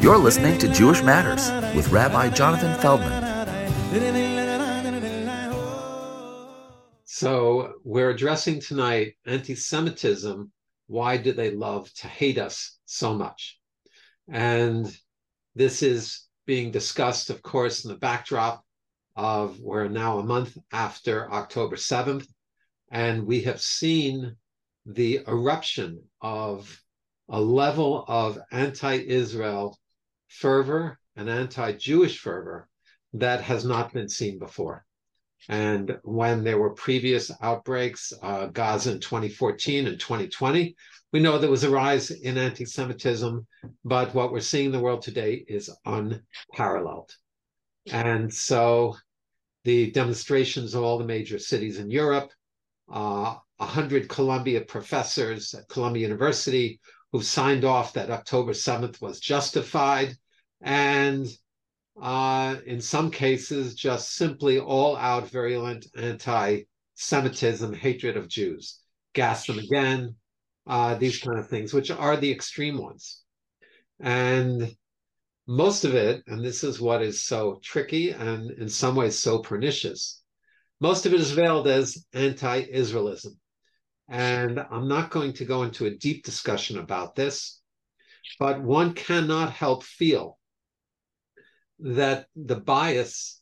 You're listening to Jewish Matters with Rabbi Jonathan Feldman. So, we're addressing tonight anti Semitism. Why do they love to hate us so much? And this is being discussed, of course, in the backdrop of we're now a month after October 7th, and we have seen the eruption of a level of anti Israel fervor and anti Jewish fervor that has not been seen before. And when there were previous outbreaks, uh, Gaza in 2014 and 2020, we know there was a rise in anti Semitism, but what we're seeing in the world today is unparalleled. And so the demonstrations of all the major cities in Europe, uh, 100 Columbia professors at Columbia University who signed off that October 7th was justified, and uh, in some cases, just simply all out virulent anti Semitism, hatred of Jews. Gas them again, uh, these kind of things, which are the extreme ones. And most of it, and this is what is so tricky and in some ways so pernicious, most of it is veiled as anti Israelism. And I'm not going to go into a deep discussion about this, but one cannot help feel that the bias,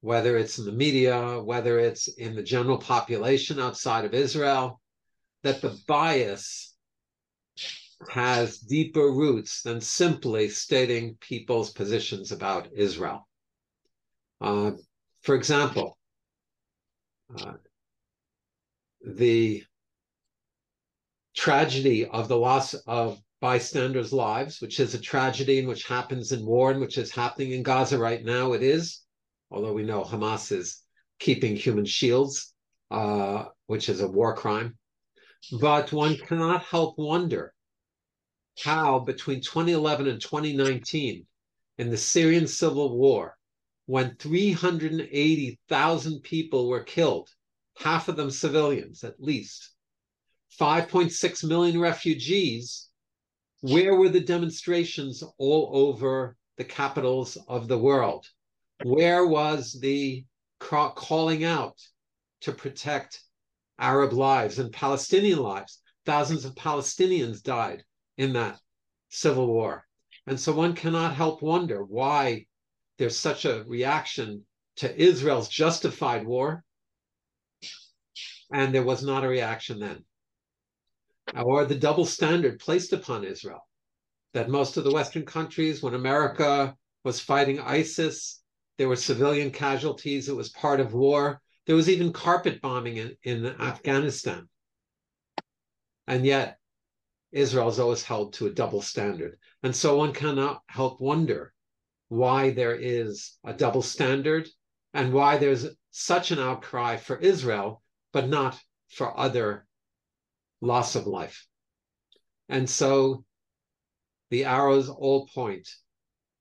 whether it's in the media, whether it's in the general population outside of Israel, that the bias has deeper roots than simply stating people's positions about Israel. Uh, for example, uh, the tragedy of the loss of bystanders' lives, which is a tragedy and which happens in war and which is happening in Gaza right now. It is, although we know Hamas is keeping human shields, uh, which is a war crime. But one cannot help wonder how between 2011 and 2019, in the Syrian civil war, when 380,000 people were killed, half of them civilians at least, 5.6 million refugees, where were the demonstrations all over the capitals of the world? Where was the calling out to protect Arab lives and Palestinian lives? Thousands of Palestinians died in that civil war. And so one cannot help wonder why there's such a reaction to Israel's justified war, and there was not a reaction then. Or the double standard placed upon Israel that most of the Western countries, when America was fighting ISIS, there were civilian casualties, it was part of war. There was even carpet bombing in, in Afghanistan. And yet, Israel is always held to a double standard. And so one cannot help wonder why there is a double standard and why there's such an outcry for Israel, but not for other loss of life. And so the arrows all point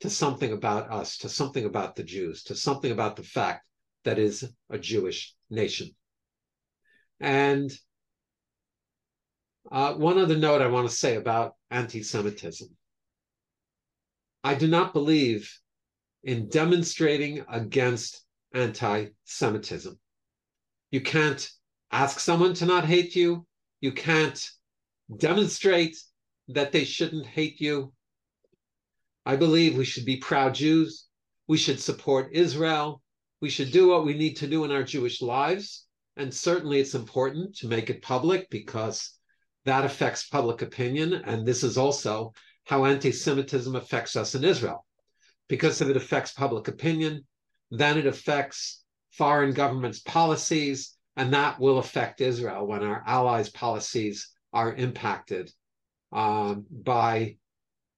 to something about us, to something about the Jews, to something about the fact that is a Jewish nation. And uh, one other note I want to say about anti Semitism. I do not believe in demonstrating against anti Semitism. You can't ask someone to not hate you. You can't demonstrate that they shouldn't hate you. I believe we should be proud Jews. We should support Israel. We should do what we need to do in our Jewish lives. And certainly it's important to make it public because that affects public opinion. And this is also how anti Semitism affects us in Israel. Because if it affects public opinion, then it affects foreign governments' policies, and that will affect Israel when our allies' policies are impacted um, by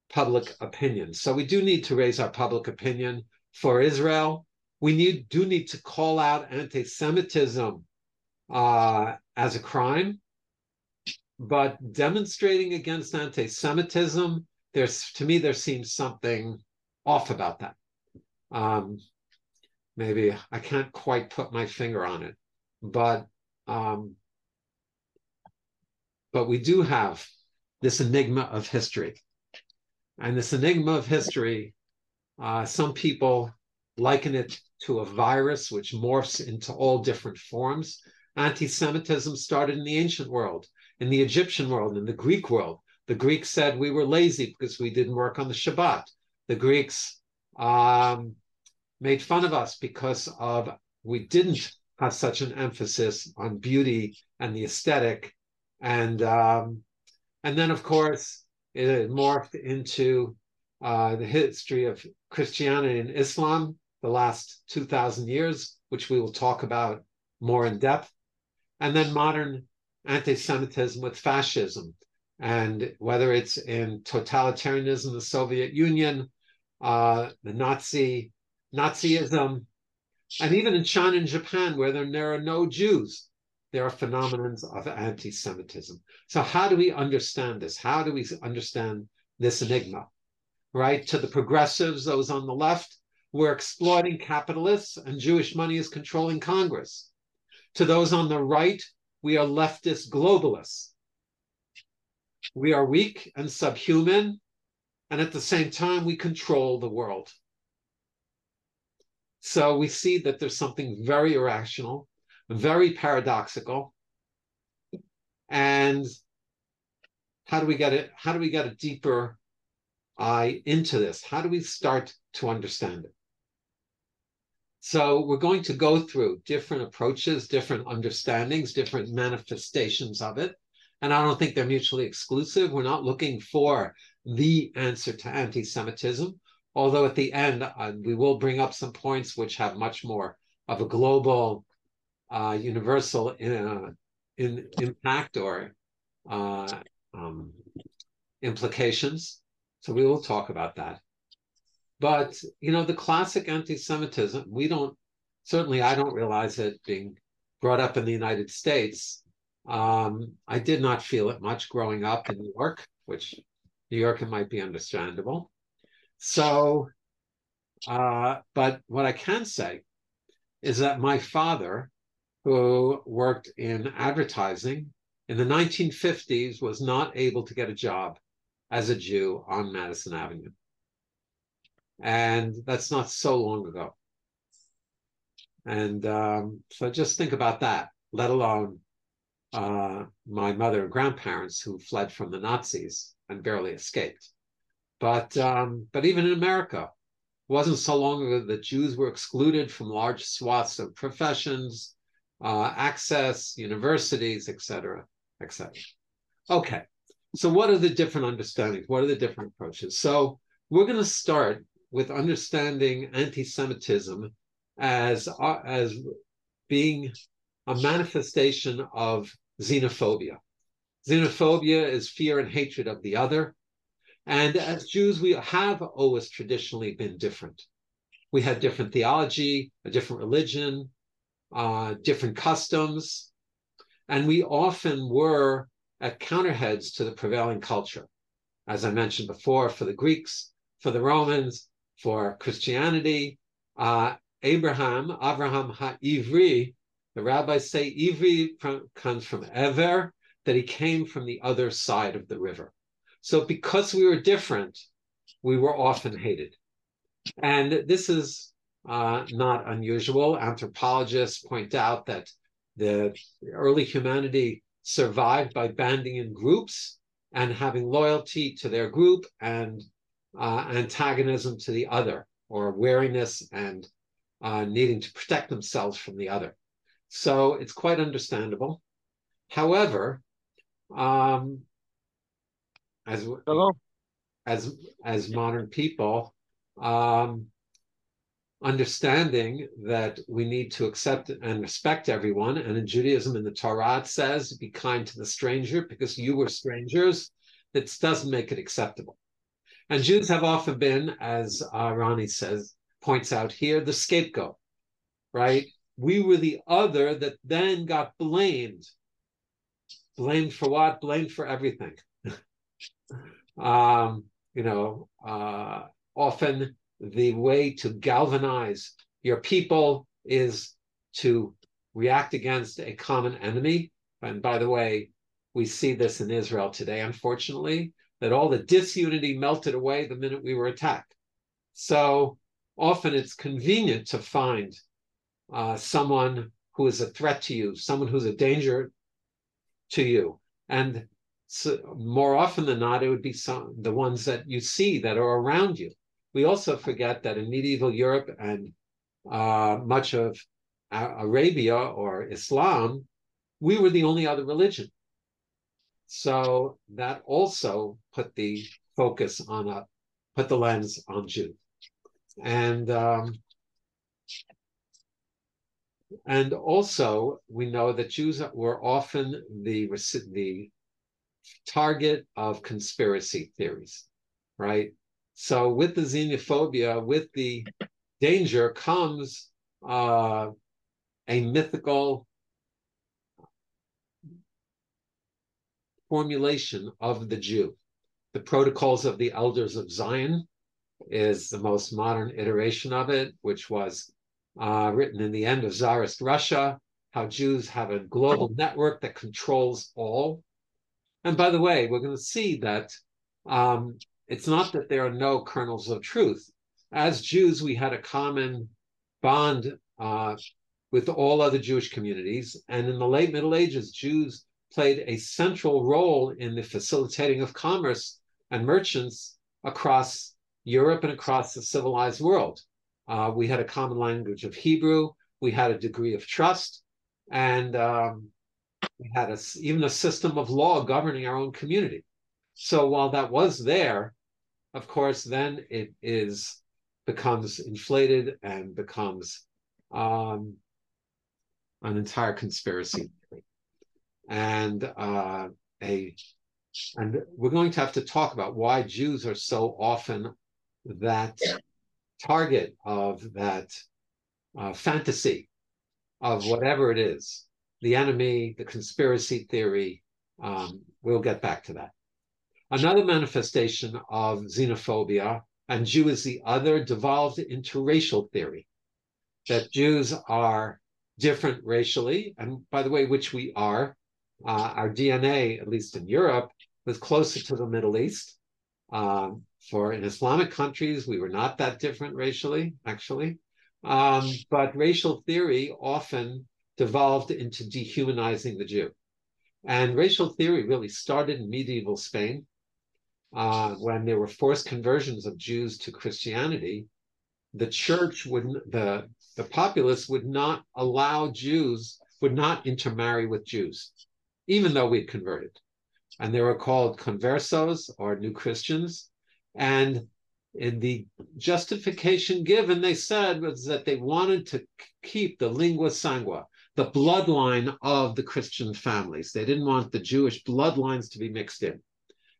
public opinion. So we do need to raise our public opinion for Israel. We need do need to call out anti-Semitism uh, as a crime, but demonstrating against anti-Semitism, there's to me there seems something off about that. Um, maybe I can't quite put my finger on it, but um, but we do have this enigma of history. And this enigma of history, uh, some people liken it to a virus which morphs into all different forms. Anti Semitism started in the ancient world, in the Egyptian world, in the Greek world. The Greeks said we were lazy because we didn't work on the Shabbat. The Greeks um, made fun of us because of we didn't have such an emphasis on beauty and the aesthetic, and um, and then of course it morphed into uh, the history of Christianity and Islam, the last two thousand years, which we will talk about more in depth, and then modern anti-Semitism with fascism, and whether it's in totalitarianism, the Soviet Union, uh, the Nazi Nazism, and even in China and Japan, where there, there are no Jews, there are phenomena of anti Semitism. So, how do we understand this? How do we understand this enigma? Right? To the progressives, those on the left, we're exploiting capitalists and Jewish money is controlling Congress. To those on the right, we are leftist globalists. We are weak and subhuman, and at the same time, we control the world. So we see that there's something very irrational, very paradoxical. And how do we get it? How do we get a deeper eye into this? How do we start to understand it? So we're going to go through different approaches, different understandings, different manifestations of it. And I don't think they're mutually exclusive. We're not looking for the answer to anti Semitism. Although at the end, uh, we will bring up some points which have much more of a global, uh, universal uh, in, impact or uh, um, implications. So we will talk about that. But, you know, the classic anti Semitism, we don't, certainly I don't realize it being brought up in the United States. Um, I did not feel it much growing up in New York, which New York it might be understandable. So, uh, but what I can say is that my father, who worked in advertising in the 1950s, was not able to get a job as a Jew on Madison Avenue. And that's not so long ago. And um, so just think about that, let alone uh, my mother and grandparents who fled from the Nazis and barely escaped. But um, but even in America, it wasn't so long ago that Jews were excluded from large swaths of professions, uh, access, universities, etc., etc. Okay, so what are the different understandings? What are the different approaches? So we're going to start with understanding anti-Semitism as uh, as being a manifestation of xenophobia. Xenophobia is fear and hatred of the other. And as Jews, we have always traditionally been different. We had different theology, a different religion, uh, different customs, and we often were at counterheads to the prevailing culture. As I mentioned before, for the Greeks, for the Romans, for Christianity, uh, Abraham, Abraham HaIvri, the rabbis say Ivri from, comes from Ever, that he came from the other side of the river. So because we were different, we were often hated. And this is uh, not unusual. Anthropologists point out that the early humanity survived by banding in groups and having loyalty to their group and uh, antagonism to the other, or wariness and uh, needing to protect themselves from the other. So it's quite understandable. However, um, as Hello. as as modern people um, understanding that we need to accept and respect everyone and in judaism in the torah it says be kind to the stranger because you were strangers. That doesn't make it acceptable. And jews have often been as uh, ronnie says points out here the scapegoat right? We were the other that then got blamed. Blamed for what? Blamed for everything um, you know, uh, often the way to galvanize your people is to react against a common enemy. And by the way, we see this in Israel today, unfortunately. that all the disunity melted away the minute we were attacked. So often it's convenient to find uh, someone who is a threat to you, someone who's a danger to you. And so more often than not, it would be some the ones that you see that are around you. We also forget that in medieval Europe and uh, much of Arabia or Islam, we were the only other religion. So that also put the focus on a put the lens on Jews, and um, and also we know that Jews were often the the target of conspiracy theories, right? So with the xenophobia, with the danger comes uh, a mythical formulation of the Jew. The Protocols of the Elders of Zion is the most modern iteration of it, which was uh, written in the end of Tsarist Russia, how Jews have a global network that controls all. And by the way, we're going to see that um, it's not that there are no kernels of truth. As Jews, we had a common bond uh, with all other Jewish communities. And in the late Middle Ages, Jews played a central role in the facilitating of commerce and merchants across Europe and across the civilized world. Uh, we had a common language of Hebrew. We had a degree of trust, and um, we had a, even a system of law governing our own community. So while that was there, of course, then it is becomes inflated and becomes um, an entire conspiracy and uh, a and we're going to have to talk about why Jews are so often that target of that uh, fantasy of whatever it is, the enemy, the conspiracy theory. Um, we'll get back to that. Another manifestation of xenophobia, and Jew is the other, devolved into racial theory. That Jews are different racially, and by the way, which we are, uh, our DNA, at least in Europe, was closer to the Middle East. Um, for in Islamic countries, we were not that different racially, actually. Um, but racial theory often devolved into dehumanizing the Jew. And racial theory really started in medieval Spain uh, when there were forced conversions of Jews to Christianity. The church would, the, the populace would not allow Jews, would not intermarry with Jews even though we'd converted. And they were called conversos or new Christians. And in the justification given, they said was that they wanted to keep the lingua sanguina, the bloodline of the Christian families. They didn't want the Jewish bloodlines to be mixed in.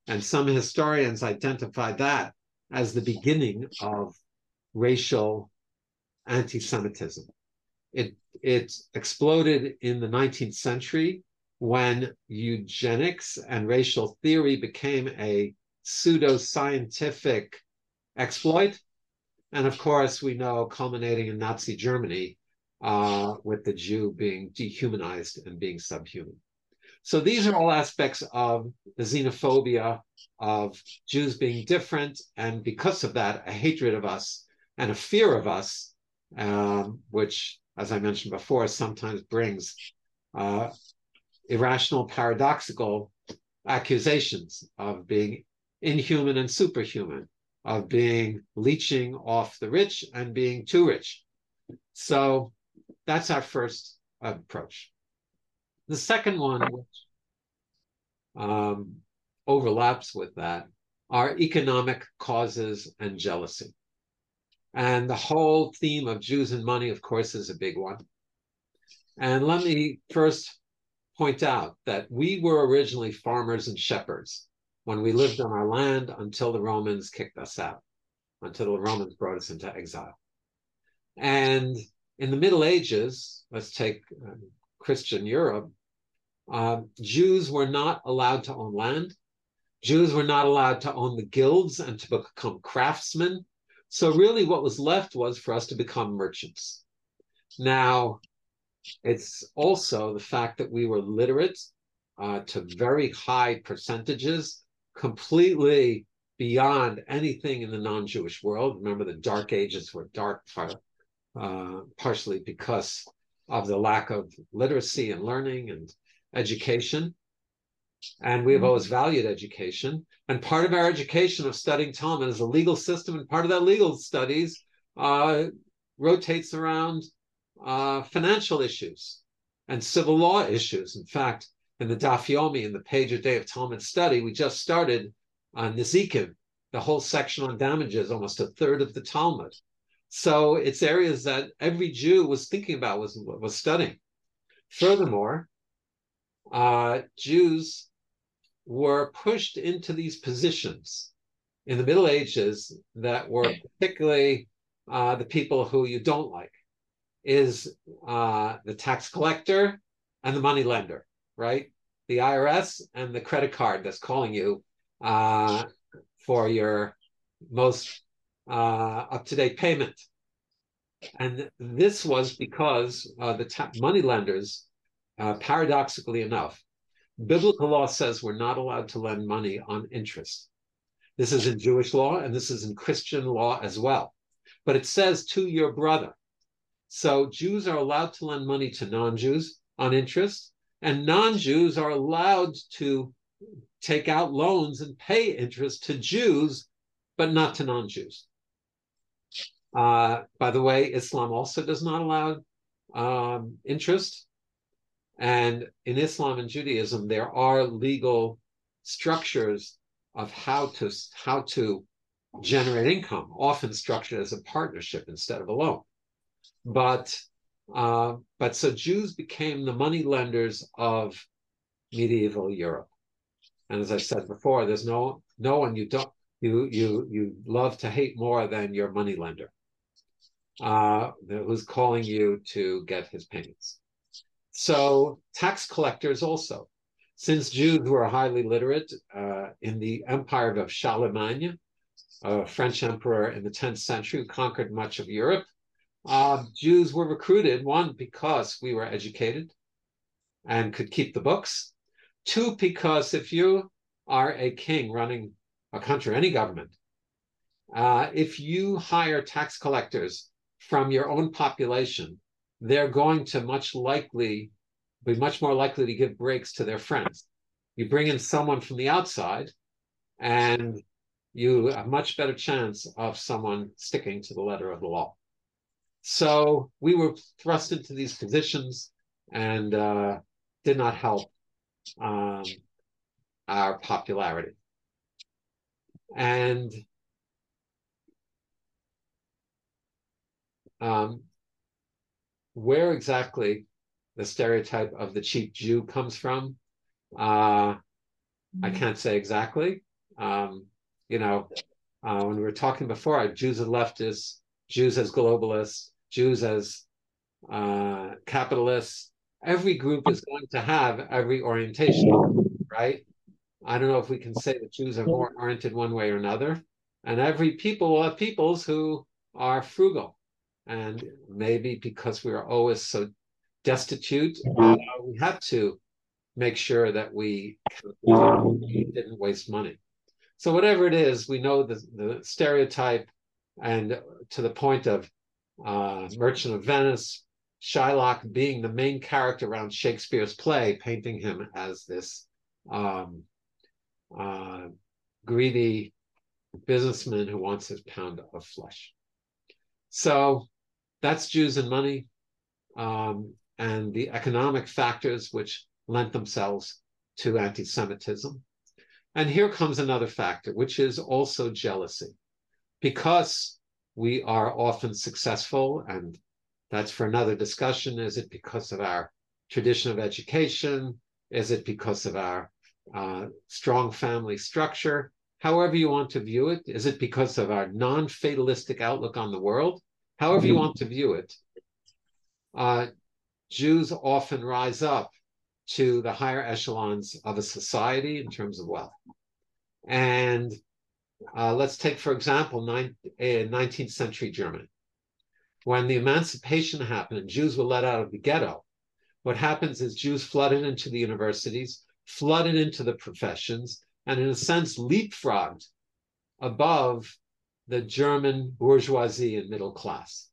And some historians identify that as the beginning of racial anti Semitism. It, it exploded in the 19th century when eugenics and racial theory became a pseudo scientific exploit. And of course, we know culminating in Nazi Germany uh, with the Jew being dehumanized and being subhuman. So these are all aspects of the xenophobia of Jews being different, and because of that, a hatred of us and a fear of us, um, which, as I mentioned before, sometimes brings uh, irrational, paradoxical accusations of being inhuman and superhuman, of being leeching off the rich and being too rich. So that's our first approach. The second one, which um, overlaps with that, are economic causes and jealousy. And the whole theme of Jews and money, of course, is a big one. And let me first point out that we were originally farmers and shepherds when we lived on our land until the Romans kicked us out, until the Romans brought us into exile. And in the Middle Ages, let's take uh, Christian Europe, uh, Jews were not allowed to own land. Jews were not allowed to own the guilds and to become craftsmen. So, really, what was left was for us to become merchants. Now, it's also the fact that we were literate uh, to very high percentages. completely beyond anything in the non-Jewish world. Remember, the Dark Ages were dark, uh, partially because of the lack of literacy and learning and education. And we have mm-hmm. always valued education. And part of our education of studying Talmud is a legal system, and part of that legal studies uh, rotates around uh, financial issues and civil law issues. In fact, in the Daf Yomi, in the page a day of Talmud study, we just started on Nezikin, the whole section on damages, almost a third of the Talmud. So it's areas that every Jew was thinking about, was, was studying. Furthermore, uh, Jews were pushed into these positions in the Middle Ages that were particularly uh, the people who you don't like is uh, the tax collector and the money lender, right? The IRS and the credit card that's calling you uh, for your most uh, up to date payment. And this was because uh, the ta- money lenders, uh, paradoxically enough, biblical law says we're not allowed to lend money on interest. This is in Jewish law and this is in Christian law as well. But it says to your brother. So Jews are allowed to lend money to non Jews on interest, and non Jews are allowed to take out loans and pay interest to Jews, but not to non Jews. Uh, by the way, Islam also does not allow um, interest. And in Islam and Judaism, there are legal structures of how to how to generate income, often structured as a partnership instead of a loan. But uh, but so Jews became the money lenders of medieval Europe. And as I said before, there's no no one you don't you you you love to hate more than your money lender, uh, who's calling you to get his payments. So tax collectors also, since Jews were highly literate uh, in the empire of Charlemagne, a French emperor in the 10th century who conquered much of Europe, uh, Jews were recruited, one, because we were educated and could keep the books, two, because if you are a king running a country, any government, uh, if you hire tax collectors from your own population, they're going to much likely be much more likely to give breaks to their friends. You bring in someone from the outside, and you have much better chance of someone sticking to the letter of the law. So we were thrust into these positions and uh, did not help um, our popularity. And um, where exactly the stereotype of the cheap Jew comes from, uh, I mm-hmm. can't say exactly. Um, you know, uh, when we were talking before, Jews as leftists, Jews as globalists, Jews as uh, capitalists. Every group is going to have every orientation, right? I don't know if we can say that Jews are more oriented one way or another. And every people will have peoples who are frugal. And maybe because we are always so destitute, uh, we have to make sure that we, we didn't waste money. So whatever it is, we know the, the stereotype and to the point of uh, Merchant of Venice, Shylock being the main character around Shakespeare's play, painting him as this um, uh, greedy businessman who wants his pound of flesh. So that's Jews and money um, and the economic factors which lent themselves to anti Semitism. And here comes another factor, which is also jealousy. Because we are often successful, and that's for another discussion. Is it because of our tradition of education? Is it because of our uh, strong family structure? However, you want to view it. Is it because of our non fatalistic outlook on the world? However, you want to view it. Uh, Jews often rise up to the higher echelons of a society in terms of wealth. And uh, let's take, for example, nine, uh, 19th century Germany. When the emancipation happened and Jews were let out of the ghetto, what happens is Jews flooded into the universities, flooded into the professions, and in a sense leapfrogged above the German bourgeoisie and middle class.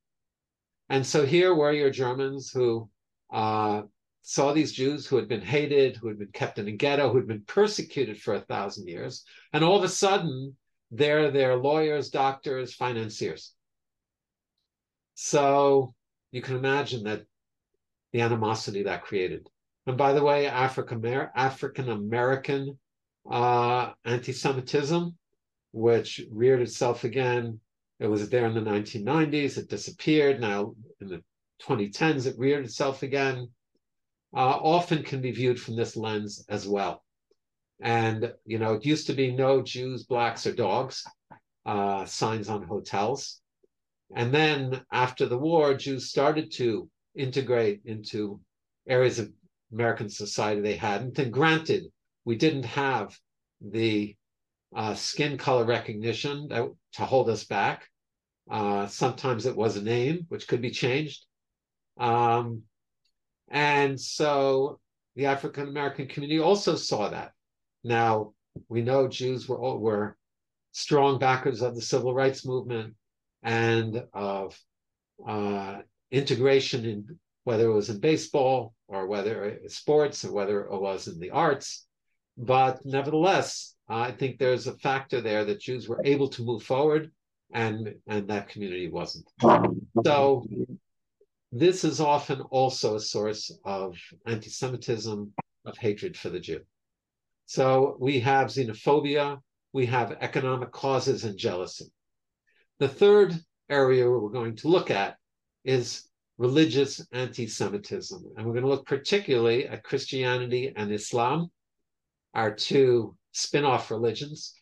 And so here were your Germans who uh, saw these Jews who had been hated, who had been kept in a ghetto, who had been persecuted for a thousand years. And all of a sudden, they're their lawyers, doctors, financiers. So you can imagine that the animosity that created. And by the way, African American uh, anti Semitism, which reared itself again, it was there in the 1990s, it disappeared. Now in the 2010s, it reared itself again. Uh, often can be viewed from this lens as well. And, you know, it used to be no Jews, blacks, or dogs, uh, signs on hotels. And then after the war, Jews started to integrate into areas of American society they hadn't. And granted, we didn't have the uh, skin color recognition that, to hold us back. Uh, sometimes it was a name, which could be changed. Um, and so the African American community also saw that. Now we know Jews were were strong backers of the civil rights movement and of uh, integration in whether it was in baseball or whether it's sports or whether it was in the arts. But nevertheless, I think there's a factor there that Jews were able to move forward and, and that community wasn't. So this is often also a source of anti Semitism, of hatred for the Jew. So we have xenophobia, we have economic causes and jealousy. The third area we're going to look at is religious anti Semitism. And we're going to look particularly at Christianity and Islam, our two spin off religions.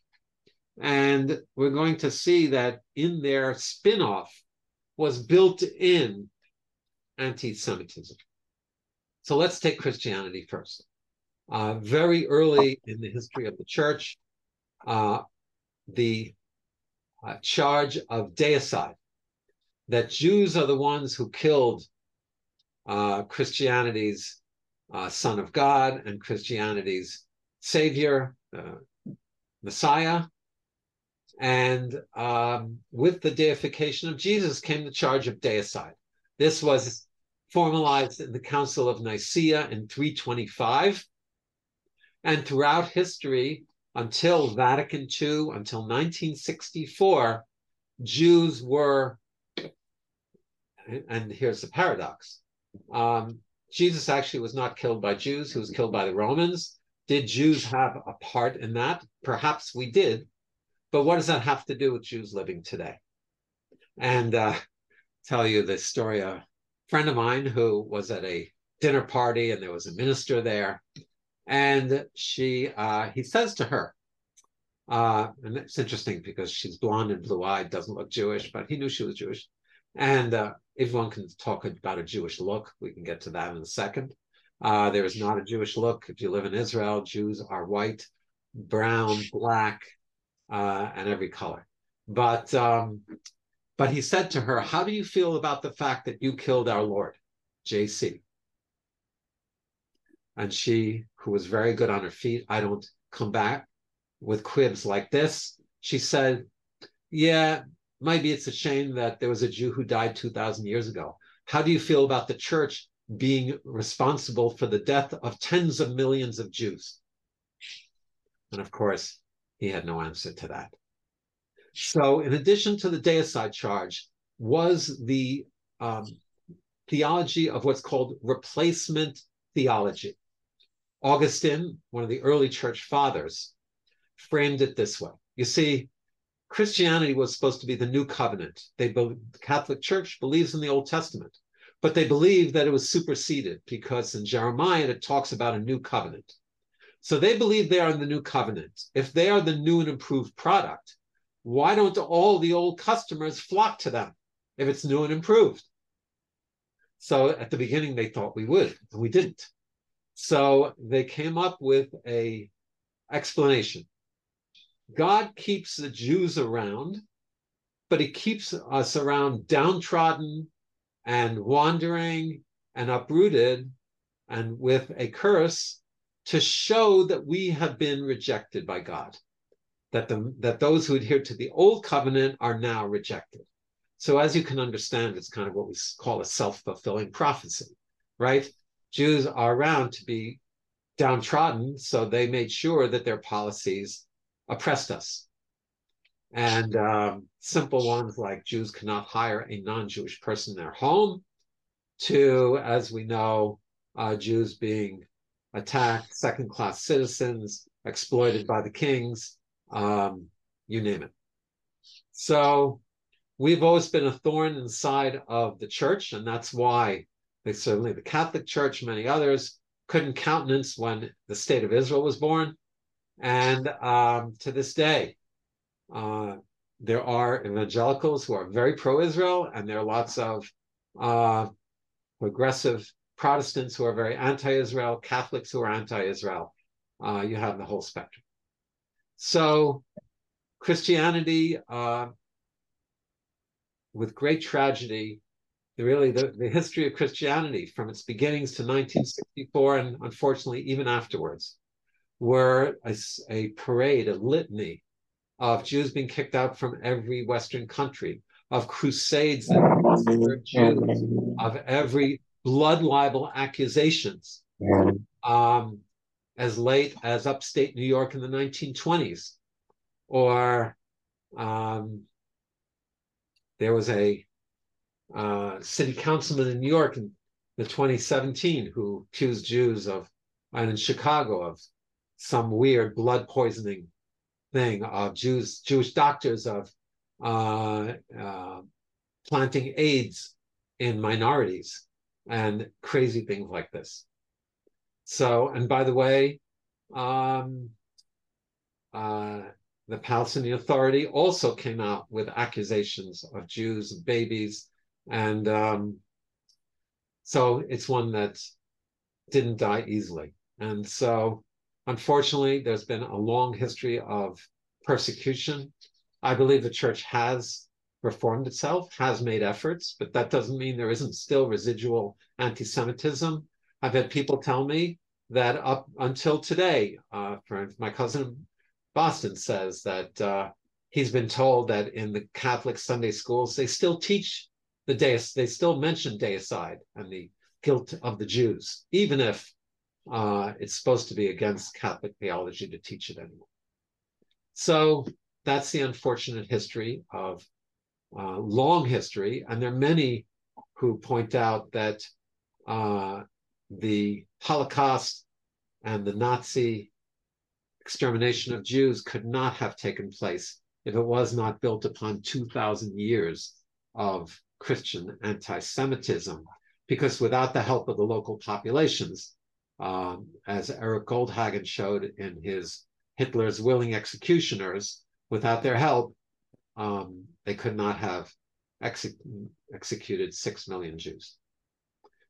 And we're going to see that in their spin off was built in anti Semitism. So let's take Christianity first. Uh, very early in the history of the church, uh, the uh, charge of deicide, that Jews are the ones who killed uh, Christianity's uh, Son of God and Christianity's Savior, Messiah. And um, with the deification of Jesus came the charge of deicide. This was formalized in the Council of Nicaea in 325. And throughout history, until Vatican II, until 1964, Jews were and here's the paradox. Um, Jesus actually was not killed by Jews, he was killed by the Romans. Did Jews have a part in that? Perhaps we did. But what does that have to do with Jews living today? And uh, tell you the story a friend of mine who was at a dinner party and there was a minister there. And she, uh, he says to her, uh, and it's interesting because she's blonde and blue eyed, doesn't look Jewish, but he knew she was Jewish. And uh, one can talk about a Jewish look. We can get to that in a second. Uh, there is not a Jewish look. If you live in Israel, Jews are white, brown, black, uh, and every color. But um, but he said to her, "How do you feel about the fact that you killed our Lord, J.C.?" And she, who was very good on her feet, I don't come back with quibs like this. She said, "Yeah, maybe it's a shame that there was a Jew who died 2,000 years ago. How do you feel about the church being responsible for the death of tens of millions of Jews? And of course, he had no answer to that. So, in addition to the deicide charge, was the um, theology of what's called replacement theology. Augustine, one of the early church fathers, framed it this way. You see, Christianity was supposed to be the new covenant. They the Catholic Church believes in the Old Testament, but they believe that it was superseded because in Jeremiah it talks about a new covenant. So they believe they are in the new covenant. If they are the new and improved product, why don't all the old customers flock to them if it's new and improved? So at the beginning they thought we would, and we didn't. So they came up with a explanation God keeps the Jews around, but he keeps us around downtrodden and wandering and uprooted and with a curse to show that we have been rejected by God, that, the, that those who adhere to the old covenant are now rejected. So, as you can understand, it's kind of what we call a self fulfilling prophecy, right? Jews are around to be downtrodden, so they made sure that their policies oppressed us. And um, simple ones like Jews cannot hire a non Jewish person in their home, to, as we know, uh, Jews being attacked, second class citizens, exploited by the kings, um, you name it. So we've always been a thorn inside of the church, and that's why they certainly the Catholic Church, many others, couldn't countenance when the state of Israel was born. And um, to this day, uh, there are evangelicals who are very pro Israel, and there are lots of uh, progressive Protestants who are very anti Israel, Catholics who are anti Israel. Uh, you have the whole spectrum. So, Christianity, uh, with great tragedy, really the, the history of Christianity from its beginnings to 1964, and unfortunately, even afterwards, were a, a parade, a litany of Jews being kicked out from every Western country, of crusades that Jews, of every blood libel accusations um, as late as upstate New York in the 1920s. Or um, there was a uh, city councilman in New York in the 2017 who accused Jews of, and in Chicago of some weird blood poisoning thing of Jews, Jewish doctors of uh, uh, planting AIDS in minorities and crazy things like this. So, and by the way, um, uh, the Palestinian Authority also came out with accusations of Jews babies. And um, so it's one that didn't die easily. And so, unfortunately, there's been a long history of persecution. I believe the church has reformed itself, has made efforts, but that doesn't mean there isn't still residual anti Semitism. I've had people tell me that up until today, uh, my cousin Boston says that uh, he's been told that in the Catholic Sunday schools, they still teach the deis, they still mention deicide and the guilt of the Jews, even if uh, it's supposed to be against Catholic theology to teach it anymore. So that's the unfortunate history of uh, long history, and there are many who point out that uh, the Holocaust and the Nazi extermination of Jews could not have taken place if it was not built upon 2,000 years of Christian anti Semitism. Because without the help of the local populations, um, as Eric Goldhagen showed in his Hitler's Willing Executioners, without their help, um, they could not have executed six million Jews.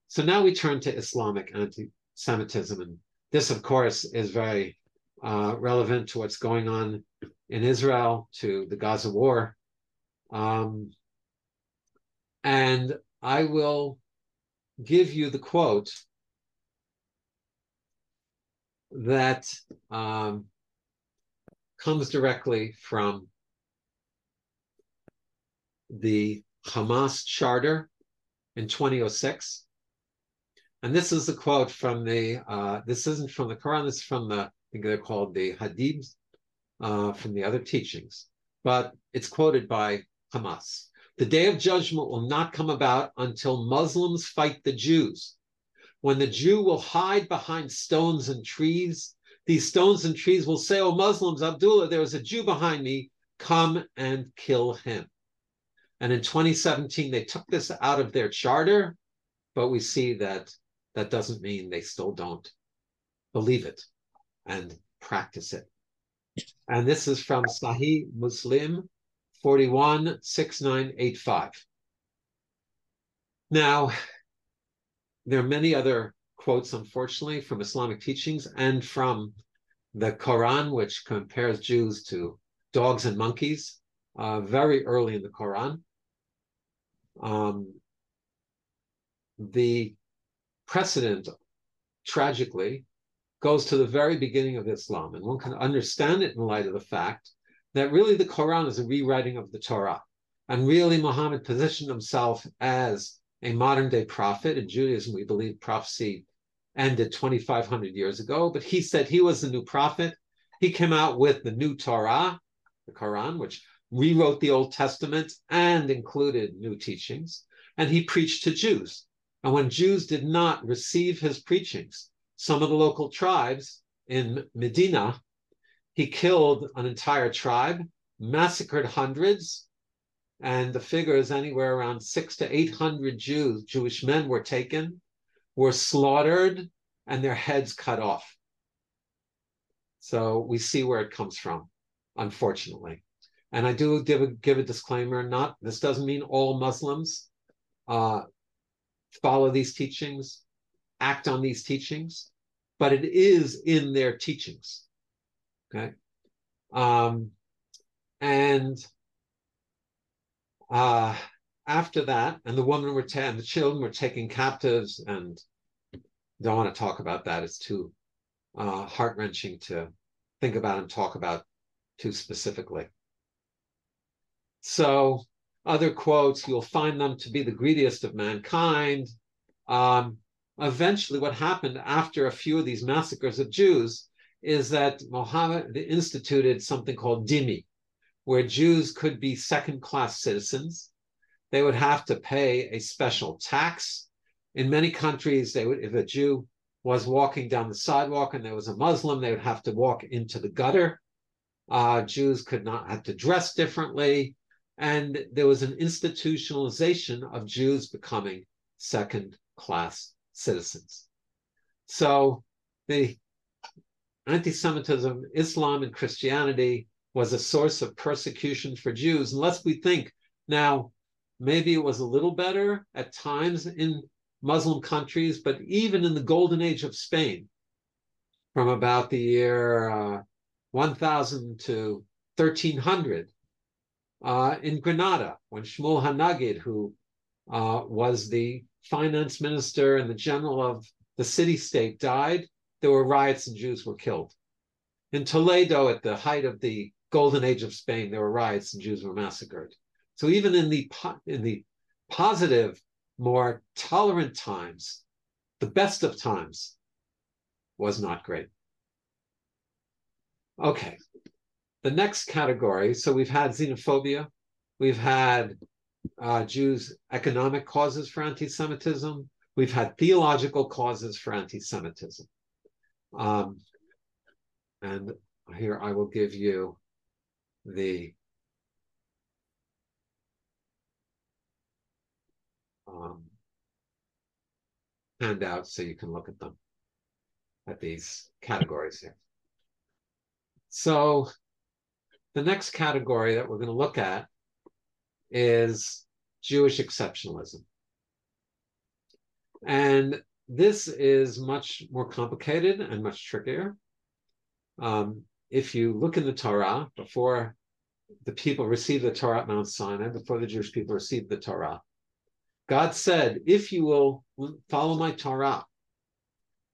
So now we turn to Islamic anti Semitism. And this, of course, is very uh, relevant to what's going on in Israel, to the Gaza war. Um, and I will give you the quote that um, comes directly from the Hamas charter in 2006. And this is a quote from the, uh, this isn't from the Quran, this is from the, I think they're called the Hadiths, uh, from the other teachings, but it's quoted by Hamas. The day of judgment will not come about until Muslims fight the Jews. When the Jew will hide behind stones and trees, these stones and trees will say, Oh, Muslims, Abdullah, there is a Jew behind me. Come and kill him. And in 2017, they took this out of their charter, but we see that that doesn't mean they still don't believe it and practice it. And this is from Sahih Muslim 416985. Now, there are many other quotes, unfortunately, from Islamic teachings and from the Quran, which compares Jews to dogs and monkeys uh, very early in the Quran um, the precedent, tragically, goes to the very beginning of Islam, and one can understand it in light of the fact that really the Quran is a rewriting of the Torah. And really, Muhammad positioned himself as a modern day prophet. In Judaism, we believe prophecy ended 2,500 years ago, but he said he was the new prophet. He came out with the new Torah, the Quran, which rewrote the Old Testament and included new teachings. And he preached to Jews. And when Jews did not receive his preachings, some of the local tribes in Medina, he killed an entire tribe, massacred hundreds, and the figure is anywhere around six to 800 Jews, Jewish men were taken, were slaughtered, and their heads cut off. So we see where it comes from, unfortunately. And I do give a, give a disclaimer, not this doesn't mean all Muslims uh, follow these teachings, act on these teachings, but it is in their teachings. Okay. Um, and uh, after that, and the women were ta- and the children were taken captives, and don't want to talk about that. It's too uh, heart wrenching to think about and talk about too specifically. So, other quotes, you'll find them to be the greediest of mankind. Um, eventually, what happened after a few of these massacres of Jews is that Muhammad instituted something called dhimmi, where Jews could be second class citizens. They would have to pay a special tax. In many countries, they would, if a Jew was walking down the sidewalk and there was a Muslim, they would have to walk into the gutter. Uh, Jews could not have to dress differently. And there was an institutionalization of Jews becoming second class citizens. So the anti Semitism, Islam, and Christianity was a source of persecution for Jews. Unless we think now, maybe it was a little better at times in Muslim countries, but even in the golden age of Spain, from about the year uh, 1000 to 1300, uh, in Granada, when Shmuel Hanagid, who uh, was the finance minister and the general of the city state, died, there were riots and Jews were killed. In Toledo, at the height of the golden age of Spain, there were riots and Jews were massacred. So even in the in the positive, more tolerant times, the best of times was not great. Okay, the next category. So we've had xenophobia, we've had uh, Jews' economic causes for anti-Semitism, we've had theological causes for anti-Semitism. Um, and here I will give you the um, handouts so you can look at them, at these categories here. So the next category that we're going to look at is Jewish exceptionalism. And this is much more complicated and much trickier. Um, if you look in the Torah, before the people received the Torah at Mount Sinai, before the Jewish people received the Torah, God said, if you will follow my Torah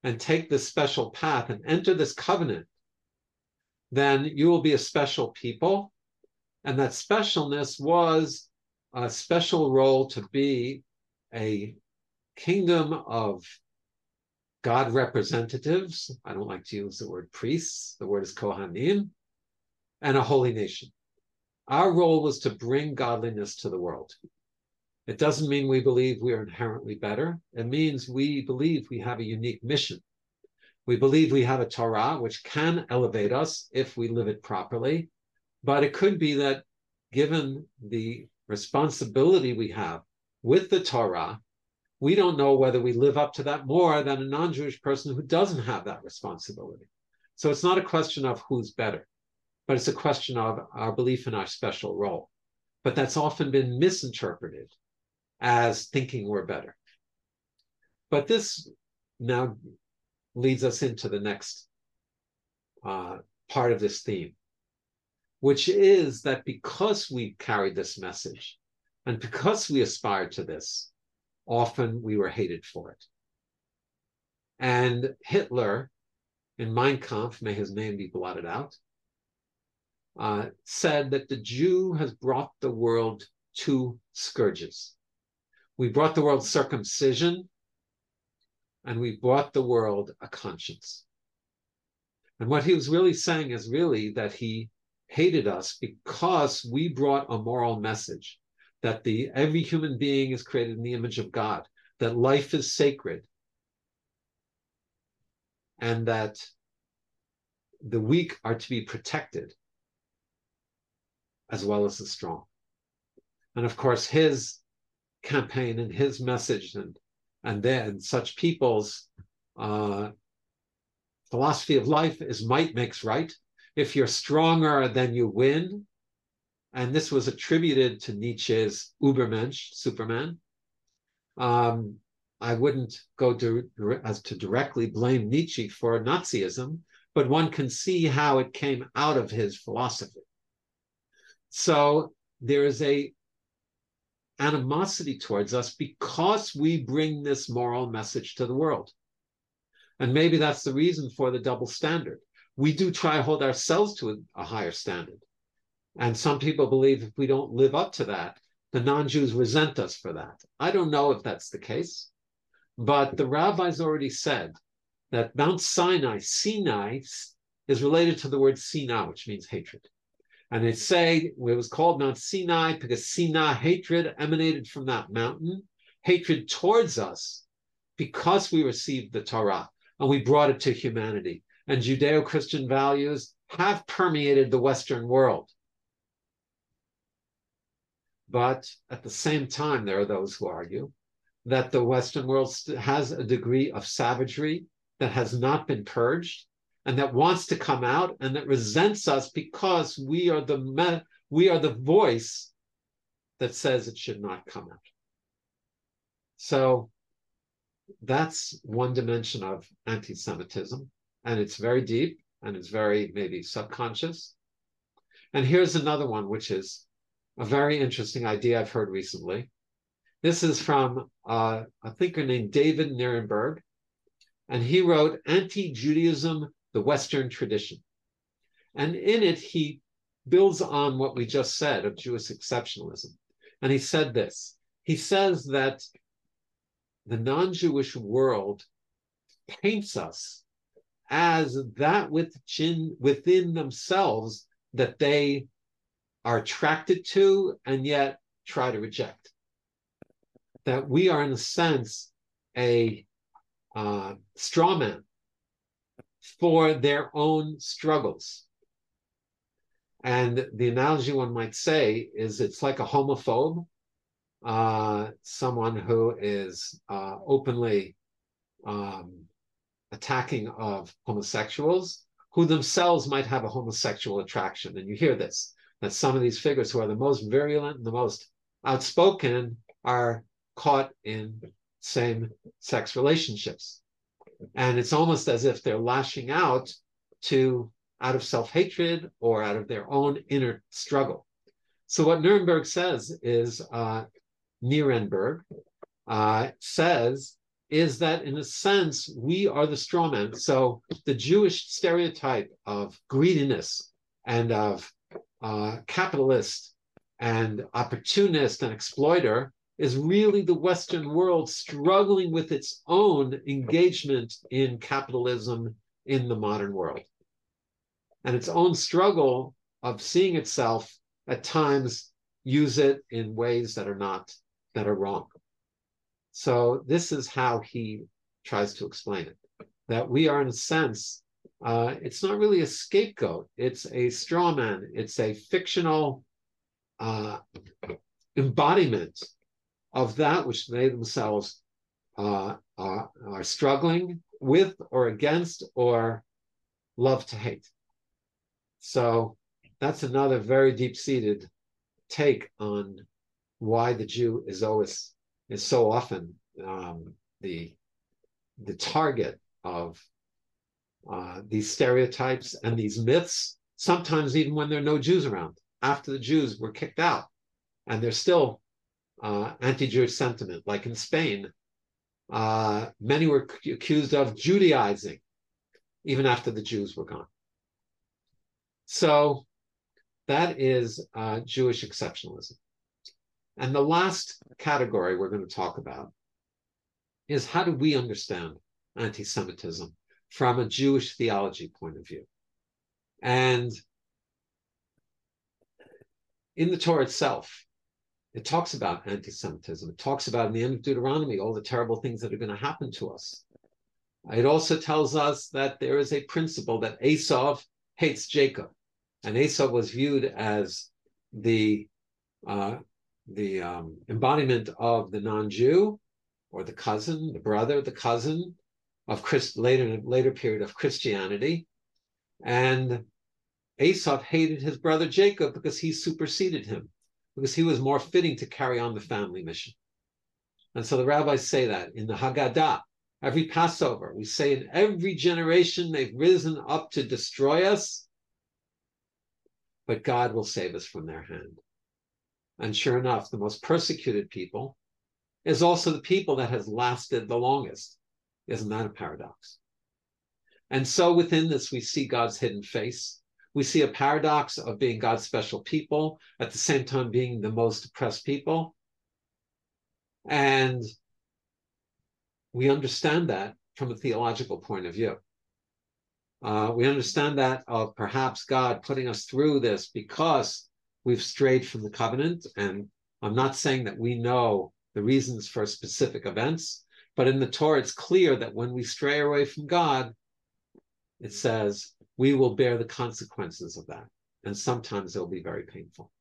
and take this special path and enter this covenant, then you will be a special people. And that specialness was a special role to be a kingdom of God representatives. I don't like to use the word priests, the word is Kohanim, and a holy nation. Our role was to bring godliness to the world. It doesn't mean we believe we are inherently better. It means we believe we have a unique mission. We believe we have a Torah which can elevate us if we live it properly. But it could be that given the responsibility we have with the Torah, we don't know whether we live up to that more than a non Jewish person who doesn't have that responsibility. So it's not a question of who's better, but it's a question of our belief in our special role. But that's often been misinterpreted as thinking we're better. But this now leads us into the next uh, part of this theme, which is that because we carried this message and because we aspire to this, often we were hated for it. And Hitler in Mein Kampf, may his name be blotted out, uh, said that the Jew has brought the world two scourges. We brought the world circumcision, and we brought the world a conscience. And what he was really saying is really that he hated us because we brought a moral message that the every human being is created in the image of God, that life is sacred, and that the weak are to be protected as well as the strong. And of course, his campaign and his message and and then such people's uh, philosophy of life is might makes right. If you're stronger, then you win. And this was attributed to Nietzsche's Ubermensch, Superman. Um, I wouldn't go to, as to directly blame Nietzsche for Nazism, but one can see how it came out of his philosophy. So there is a animosity towards us because we bring this moral message to the world. And maybe that's the reason for the double standard. We do try to hold ourselves to a, a higher standard. And some people believe if we don't live up to that, the non Jews resent us for that. I don't know if that's the case, but the rabbis already said that Mount Sinai, Sinai, is related to the word sinah, which means hatred. And they say it was called Mount Sinai because sinah, hatred, emanated from that mountain, hatred towards us because we received the Torah and we brought it to humanity. And Judeo Christian values have permeated the Western world. But at the same time, there are those who argue that the Western world has a degree of savagery that has not been purged and that wants to come out and that resents us because we are the me- we are the voice that says it should not come out. So that's one dimension of anti-Semitism, and it's very deep and it's very maybe subconscious. And here's another one, which is a very interesting idea I've heard recently. This is from uh, a thinker named David Nirenberg, and he wrote Anti Judaism, the Western Tradition. And in it, he builds on what we just said of Jewish exceptionalism. And he said this he says that the non Jewish world paints us as that within, within themselves that they are attracted to and yet try to reject. That we are, in a sense, a uh, straw man for their own struggles. And the analogy one might say is it's like a homophobe uh, someone who is uh, openly um, attacking of homosexuals who themselves might have a homosexual attraction. And you hear this, that some of these figures who are the most virulent and the most outspoken are caught in same sex relationships. And it's almost as if they're lashing out to out of self-hatred or out of their own inner struggle. So what Nuremberg says is uh, Nirenberg uh, says is that in a sense, we are the straw man. So the Jewish stereotype of greediness and of uh, capitalist and opportunist and exploiter is really the Western world struggling with its own engagement in capitalism in the modern world. And its own struggle of seeing itself at times use it in ways that are not that are wrong. So this is how he tries to explain it. That we are, in a sense, uh, it's not really a scapegoat. It's a straw man. It's a fictional uh, embodiment of that which they themselves uh, are, are struggling with or against or love to hate. So that's another very deep-seated take on why the Jew is always is so often um, the the target of uh, these stereotypes and these myths. Sometimes even when there are no Jews around, after the Jews were kicked out, and there's still uh, anti-Jewish sentiment, like in Spain, uh, many were accused of Judaizing even after the Jews were gone. So that is uh, Jewish exceptionalism. And the last category we're going to talk about is how do we understand anti Semitism from a Jewish theology point of view? And in the Torah itself, it talks about anti Semitism. It talks about in the end of Deuteronomy all the terrible things that are going to happen to us. It also tells us that there is a principle that Esau hates Jacob. And Esau was viewed as the uh, the um, embodiment of the non-Jew or the cousin, the brother, the cousin of Christ later later period of Christianity. And Esau hated his brother Jacob because he superseded him, because he was more fitting to carry on the family mission. And so the rabbis say that in the Haggadah, every Passover, we say in every generation they've risen up to destroy us, but God will save us from their hand. And sure enough, the most persecuted people is also the people that has lasted the longest. Isn't that a paradox? And so within this, we see God's hidden face. We see a paradox of being God's special people, at the same time being the most oppressed people. And we understand that from a theological point of view. Uh, we understand that of perhaps God putting us through this because we've strayed from the covenant. And I'm not saying that we know the reasons for specific events, but in the Torah, it's clear that when we stray away from God, it says we will bear the consequences of that. And sometimes they'll be very painful.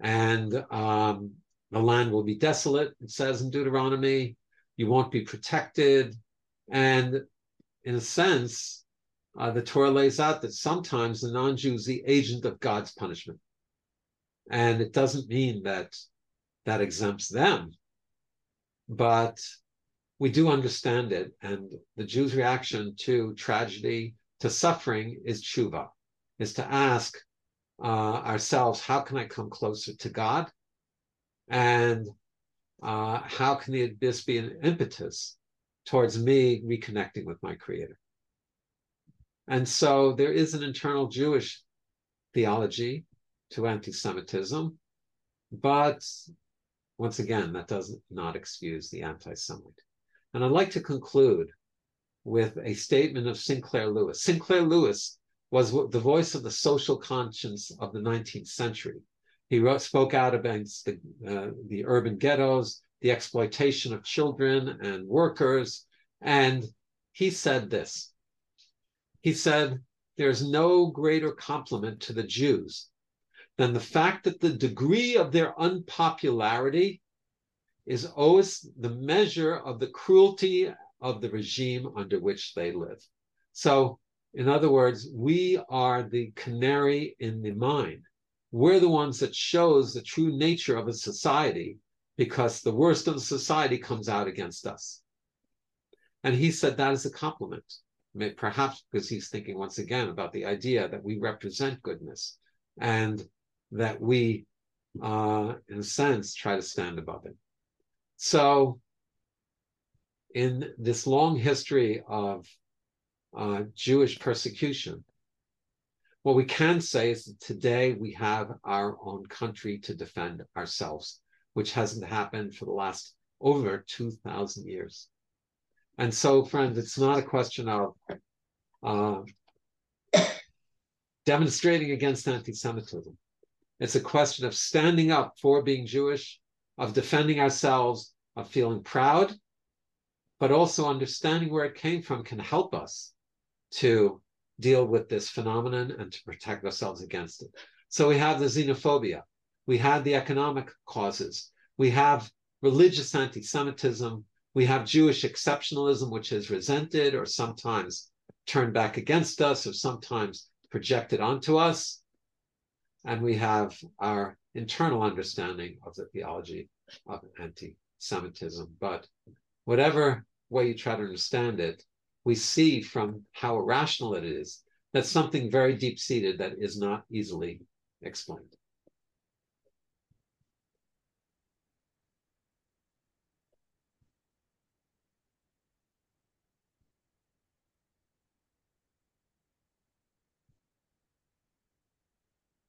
And um, the land will be desolate, it says in Deuteronomy. You won't be protected. And in a sense, uh, the Torah lays out that sometimes the non Jew is the agent of God's punishment. And it doesn't mean that that exempts them, but we do understand it. And the Jews' reaction to tragedy to suffering is tshuva, is to ask uh, ourselves, how can I come closer to God? And uh, how can this be an impetus towards me reconnecting with my creator? And so there is an internal Jewish theology to anti Semitism, but once again, that does not excuse the anti Semite. And I'd like to conclude with a statement of Sinclair Lewis. Sinclair Lewis was the voice of the social conscience of the 19th century. He wrote, spoke out against the, uh, the urban ghettos, the exploitation of children and workers. And he said this He said, There's no greater compliment to the Jews than the fact that the degree of their unpopularity is always the measure of the cruelty of the regime under which they live. So, in other words, we are the canary in the mine. We're the ones that shows the true nature of a society because the worst of the society comes out against us. And he said that is a compliment, perhaps because he's thinking once again about the idea that we represent goodness and that we, uh, in a sense, try to stand above it. So, in this long history of uh, Jewish persecution, what we can say is that today we have our own country to defend ourselves, which hasn't happened for the last over 2,000 years. And so, friends, it's not a question of uh, demonstrating against anti Semitism. It's a question of standing up for being Jewish, of defending ourselves, of feeling proud, but also understanding where it came from can help us to deal with this phenomenon and to protect ourselves against it. So we have the xenophobia, we have the economic causes, we have religious anti Semitism, we have Jewish exceptionalism, which is resented or sometimes turned back against us or sometimes projected onto us. And we have our internal understanding of the theology of anti Semitism. But whatever way you try to understand it, we see from how irrational it is that something very deep seated that is not easily explained.